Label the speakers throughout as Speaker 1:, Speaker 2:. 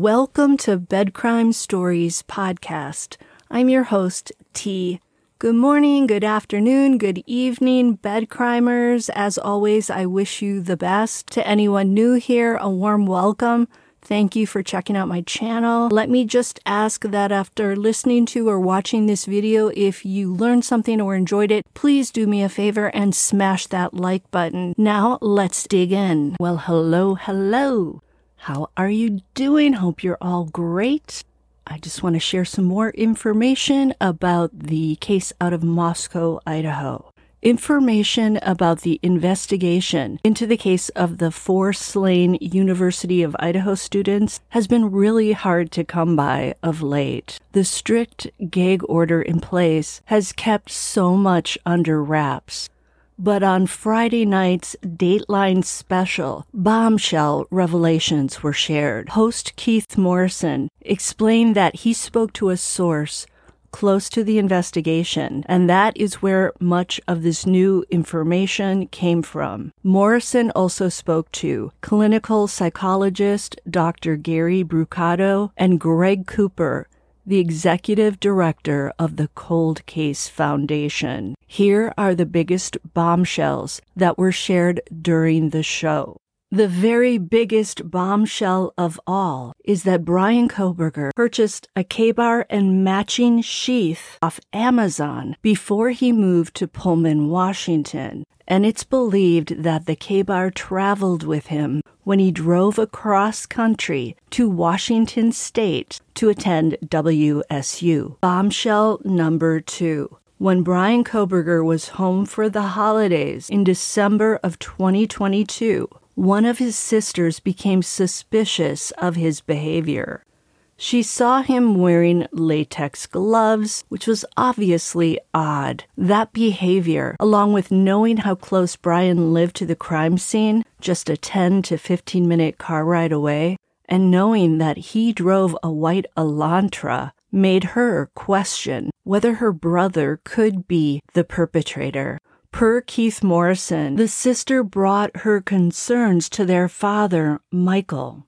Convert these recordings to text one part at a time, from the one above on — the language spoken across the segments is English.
Speaker 1: Welcome to Bed Crime Stories podcast. I'm your host, T. Good morning, good afternoon, good evening, bed crimers. As always, I wish you the best. To anyone new here, a warm welcome. Thank you for checking out my channel. Let me just ask that after listening to or watching this video, if you learned something or enjoyed it, please do me a favor and smash that like button. Now let's dig in. Well, hello, hello. How are you doing? Hope you're all great. I just want to share some more information about the case out of Moscow, Idaho. Information about the investigation into the case of the four slain University of Idaho students has been really hard to come by of late. The strict gag order in place has kept so much under wraps. But on Friday night's Dateline special, bombshell revelations were shared. Host Keith Morrison explained that he spoke to a source close to the investigation, and that is where much of this new information came from. Morrison also spoke to clinical psychologist Dr. Gary Brucato and Greg Cooper, the executive director of the Cold Case Foundation. Here are the biggest bombshells that were shared during the show. The very biggest bombshell of all is that Bryan Kohberger purchased a Ka-Bar and matching sheath off Amazon before he moved to Pullman, Washington. And it's believed that the Ka-Bar traveled with him when he drove across country to Washington State to attend WSU. Bombshell number two. When Bryan Kohberger was home for the holidays in December of 2022, one of his sisters became suspicious of his behavior. She saw him wearing latex gloves, which was obviously odd. That behavior, along with knowing how close Bryan lived to the crime scene, just a 10 to 15 minute car ride away, and knowing that he drove a white Elantra, made her question whether her brother could be the perpetrator. Per Keith Morrison, the sister brought her concerns to their father, Michael,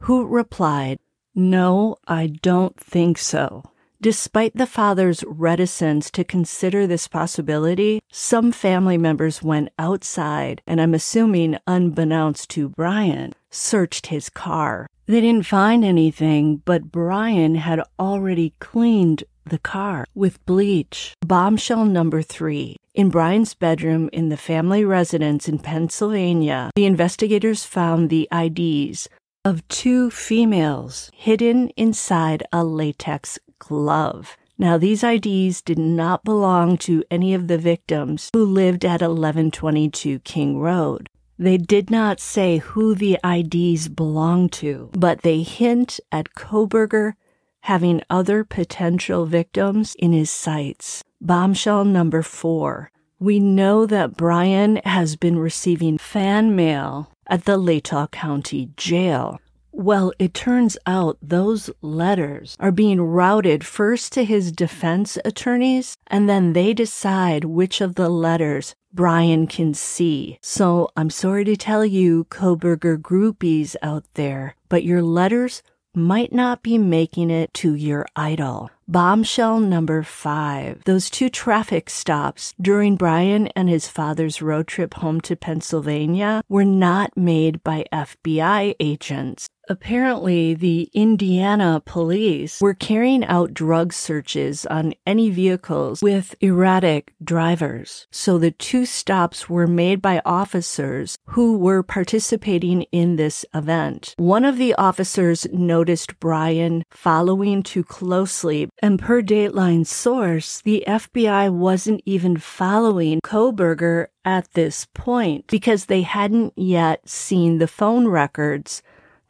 Speaker 1: who replied, No, I don't think so. Despite the father's reticence to consider this possibility, some family members went outside and I'm assuming unbeknownst to Bryan, searched his car. They didn't find anything, but Bryan had already cleaned the car with bleach. Bombshell number three. In Bryan's bedroom in the family residence in Pennsylvania, the investigators found the IDs of two females hidden inside a latex glove. Now, these IDs did not belong to any of the victims who lived at 1122 King Road. They did not say who the IDs belonged to, but they hint at Kohberger having other potential victims in his sights. Bombshell number four. We know that Bryan has been receiving fan mail at the Latah County Jail. Well, it turns out those letters are being routed first to his defense attorneys, and then they decide which of the letters Bryan can see. So I'm sorry to tell you, Kohberger groupies out there, but your letters might not be making it to your idol. Bombshell number five. Those two traffic stops during Bryan and his father's road trip home to Pennsylvania were not made by FBI agents. Apparently, the Indiana police were carrying out drug searches on any vehicles with erratic drivers. So the two stops were made by officers who were participating in this event. One of the officers noticed Bryan following too closely, and per Dateline source, the FBI wasn't even following Kohberger at this point because they hadn't yet seen the phone records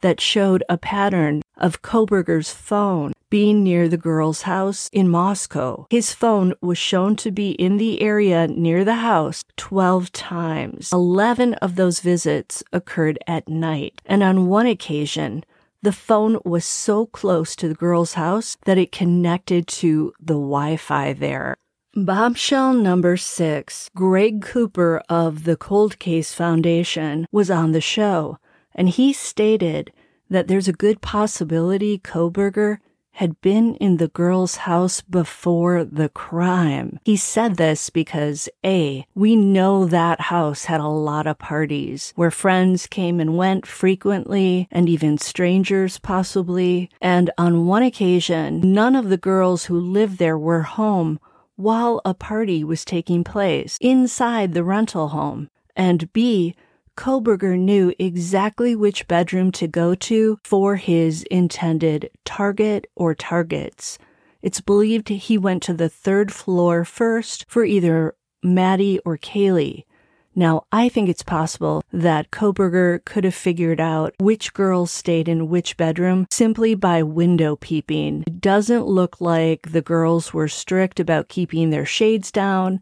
Speaker 1: that showed a pattern of Kohberger's phone being near the girl's house in Moscow. His phone was shown to be in the area near the house 12 times. 11 of those visits occurred at night, and on one occasion, the phone was so close to the girl's house that it connected to the Wi Fi there. Bombshell number six Greg Cooper of the Cold Case Foundation was on the show and he stated that there's a good possibility Kohberger had been in the girl's house before the crime. He said this because A, we know that house had a lot of parties where friends came and went frequently and even strangers possibly. And on one occasion, none of the girls who lived there were home while a party was taking place inside the rental home. And B, Kohberger knew exactly which bedroom to go to for his intended target or targets. It's believed he went to the third floor first for either Maddie or Kaylee. Now, I think it's possible that Kohberger could have figured out which girls stayed in which bedroom simply by window peeping. It doesn't look like the girls were strict about keeping their shades down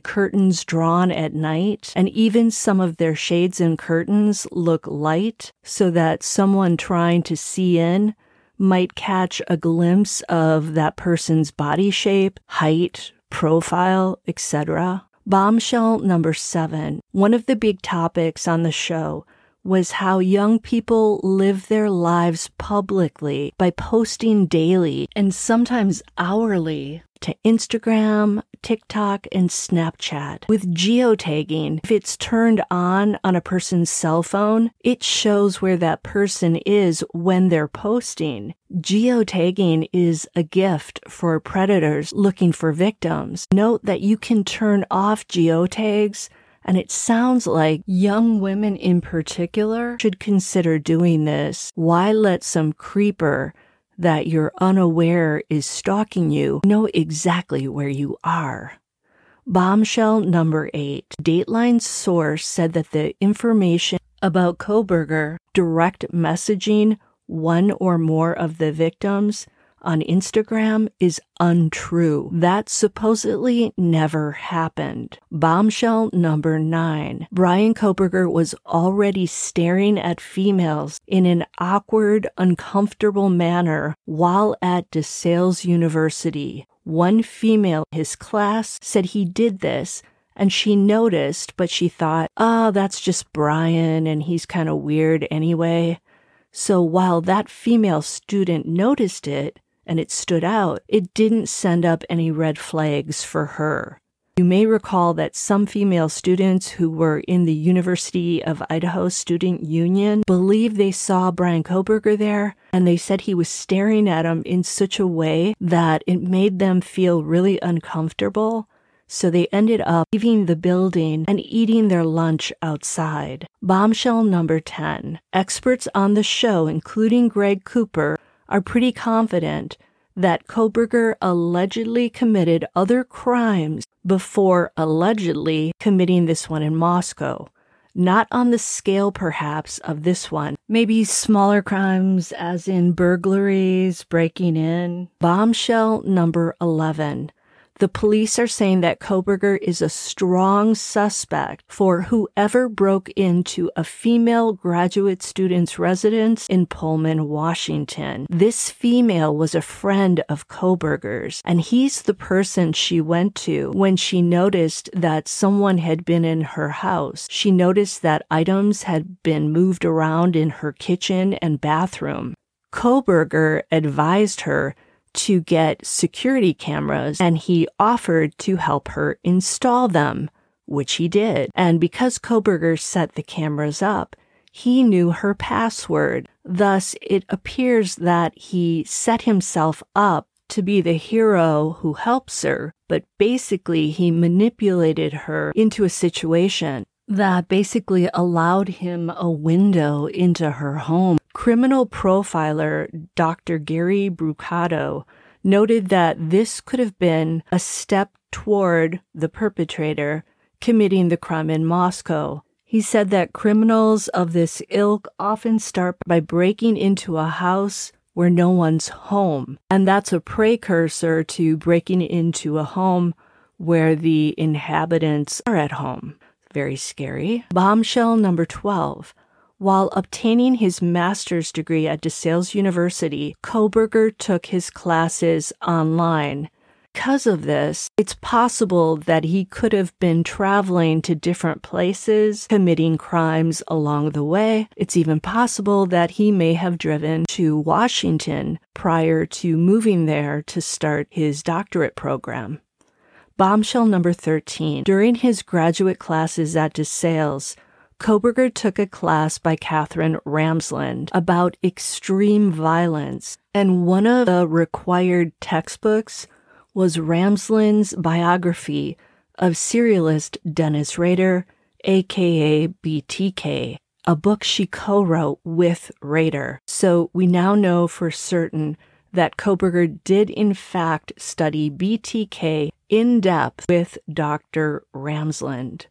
Speaker 1: curtains drawn at night, and even some of their shades and curtains look light so that someone trying to see in might catch a glimpse of that person's body shape, height, profile, etc. Bombshell number seven. One of the big topics on the show was how young people live their lives publicly by posting daily and sometimes hourly to Instagram, TikTok, and Snapchat. With geotagging, if it's turned on on a person's cell phone, it shows where that person is when they're posting. Geotagging is a gift for predators looking for victims. Note that you can turn off geotags and it sounds like young women in particular should consider doing this. Why let some creeper that you're unaware is stalking you know exactly where you are? Bombshell number eight. Dateline's source said that the information about Kohberger direct messaging one or more of the victims on Instagram is untrue. That supposedly never happened. Bombshell number nine. Bryan Kohberger was already staring at females in an awkward, uncomfortable manner while at DeSales University. One female, in his class, said he did this and she noticed, but she thought, oh, that's just Bryan and he's kind of weird anyway. So while that female student noticed it, and it stood out, it didn't send up any red flags for her. You may recall that some female students who were in the University of Idaho Student Union believed they saw Bryan Kohberger there, and they said he was staring at them in such a way that it made them feel really uncomfortable. So they ended up leaving the building and eating their lunch outside. Bombshell number 10. Experts on the show, including Greg Cooper, are pretty confident that Kohberger allegedly committed other crimes before allegedly committing this one in Moscow. Not on the scale, perhaps, of this one. Maybe smaller crimes, as in burglaries, breaking in. Bombshell number 11. The police are saying that Kohberger is a strong suspect for whoever broke into a female graduate student's residence in Pullman, Washington. This female was a friend of Kohberger's, and he's the person she went to when she noticed that someone had been in her house. She noticed that items had been moved around in her kitchen and bathroom. Kohberger advised her to get security cameras and he offered to help her install them, which he did. And because Kohberger set the cameras up, he knew her password. Thus, it appears that he set himself up to be the hero who helps her, but basically he manipulated her into a situation that basically allowed him a window into her home. Criminal profiler Dr. Gary Brucato noted that this could have been a step toward the perpetrator committing the crime in Moscow. He said that criminals of this ilk often start by breaking into a house where no one's home. And that's a precursor to breaking into a home where the inhabitants are at home. Very scary. Bombshell number 12. While obtaining his master's degree at DeSales University, Kohberger took his classes online. because of this, it's possible that he could have been traveling to different places, committing crimes along the way. It's even possible that he may have driven to Washington prior to moving there to start his doctorate program. Bombshell number 13. During his graduate classes at DeSales, Kohberger took a class by Katherine Ramsland about extreme violence, and one of the required textbooks was Ramsland's biography of serialist Dennis Rader, aka BTK, a book she co wrote with Rader. So we now know for certain that Kohberger did in fact study BTK in depth with Dr. Ramsland.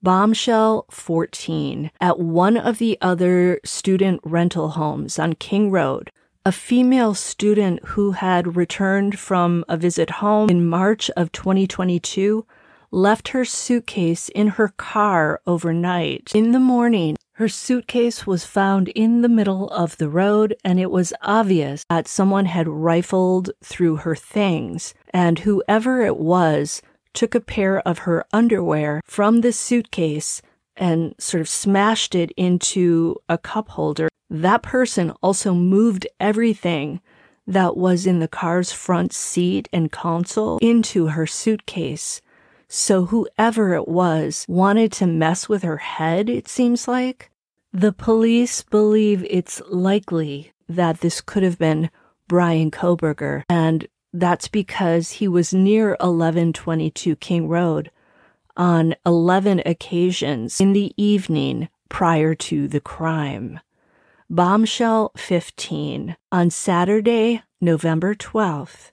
Speaker 1: Bombshell 14 at one of the other student rental homes on King Road. A female student who had returned from a visit home in March of 2022 left her suitcase in her car overnight. In the morning, her suitcase was found in the middle of the road, and it was obvious that someone had rifled through her things, and whoever it was took a pair of her underwear from the suitcase and sort of smashed it into a cup holder. That person also moved everything that was in the car's front seat and console into her suitcase. So whoever it was wanted to mess with her head, it seems like. The police believe it's likely that this could have been Bryan Kohberger, and that's because he was near 1122 King Road on 11 occasions in the evening prior to the crime. Bombshell 15. On Saturday, November 12th,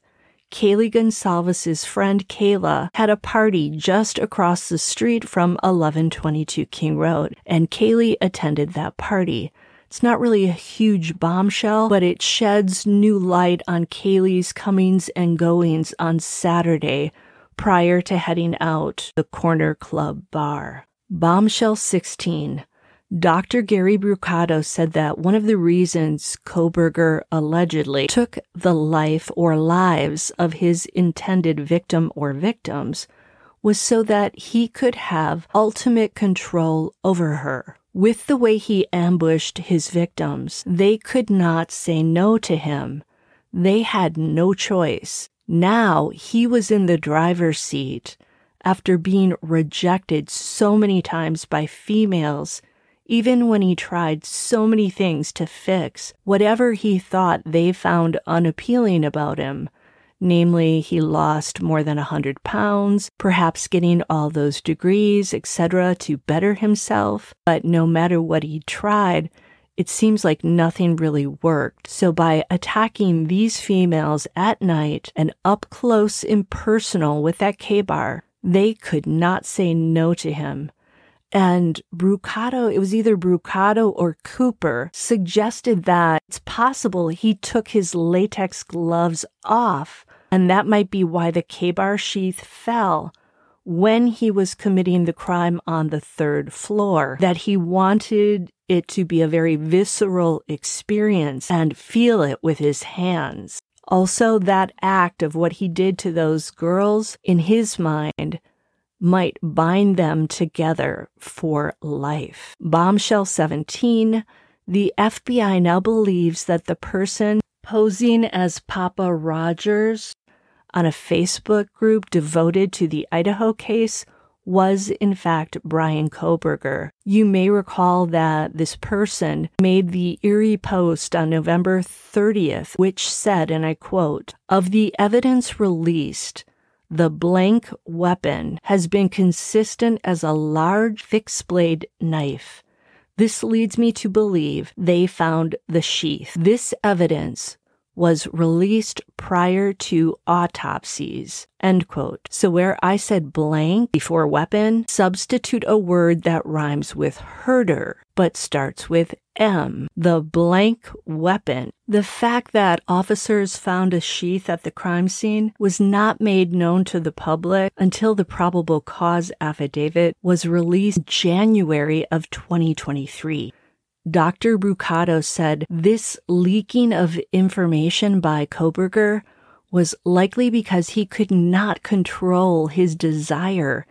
Speaker 1: Kaylee Goncalves' friend Kayla had a party just across the street from 1122 King Road, and Kaylee attended that party. It's not really a huge bombshell, but it sheds new light on Kaylee's comings and goings on Saturday prior to heading out the Corner Club bar. Bombshell 16. Dr. Gary Brucato said that one of the reasons Kohberger allegedly took the life or lives of his intended victim or victims was so that he could have ultimate control over her. With the way he ambushed his victims, they could not say no to him. They had no choice. Now he was in the driver's seat after being rejected so many times by females, even when he tried so many things to fix whatever he thought they found unappealing about him Namely, he lost more than a hundred pounds, perhaps getting all those degrees, etc., to better himself. But no matter what he tried, it seems like nothing really worked. So by attacking these females at night and up close and personal with that K-bar, they could not say no to him. And Brucato, it was either Brucato or Cooper, suggested that it's possible he took his latex gloves off and that might be why the K-bar sheath fell when he was committing the crime on the third floor, that he wanted it to be a very visceral experience and feel it with his hands. Also, that act of what he did to those girls in his mind might bind them together for life. Bombshell 17. The FBI now believes that the person posing as Papa Rogers on a Facebook group devoted to the Idaho case was in fact Bryan Kohberger. You may recall that this person made the eerie post on November 30th, which said, and I quote, of the evidence released, the blank weapon has been consistent as a large fixed blade knife. This leads me to believe they found the sheath. This evidence was released prior to autopsies. End quote. So where I said blank before weapon, substitute a word that rhymes with herder, but starts with M. The blank weapon. The fact that officers found a sheath at the crime scene was not made known to the public until the probable cause affidavit was released January of 2023. Dr. Brucato said this leaking of information by Kohberger was likely because he could not control his desire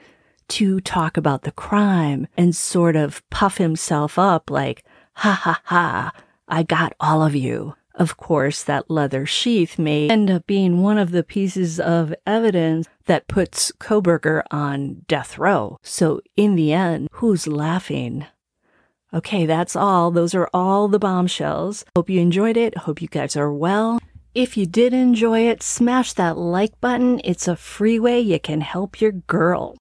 Speaker 1: to talk about the crime and sort of puff himself up like, ha ha ha, I got all of you. Of course, that leather sheath may end up being one of the pieces of evidence that puts Kohberger on death row. So, in the end, who's laughing? Okay, that's all. Those are all the bombshells. Hope you enjoyed it. Hope you guys are well. If you did enjoy it, smash that like button. It's a free way you can help your girl.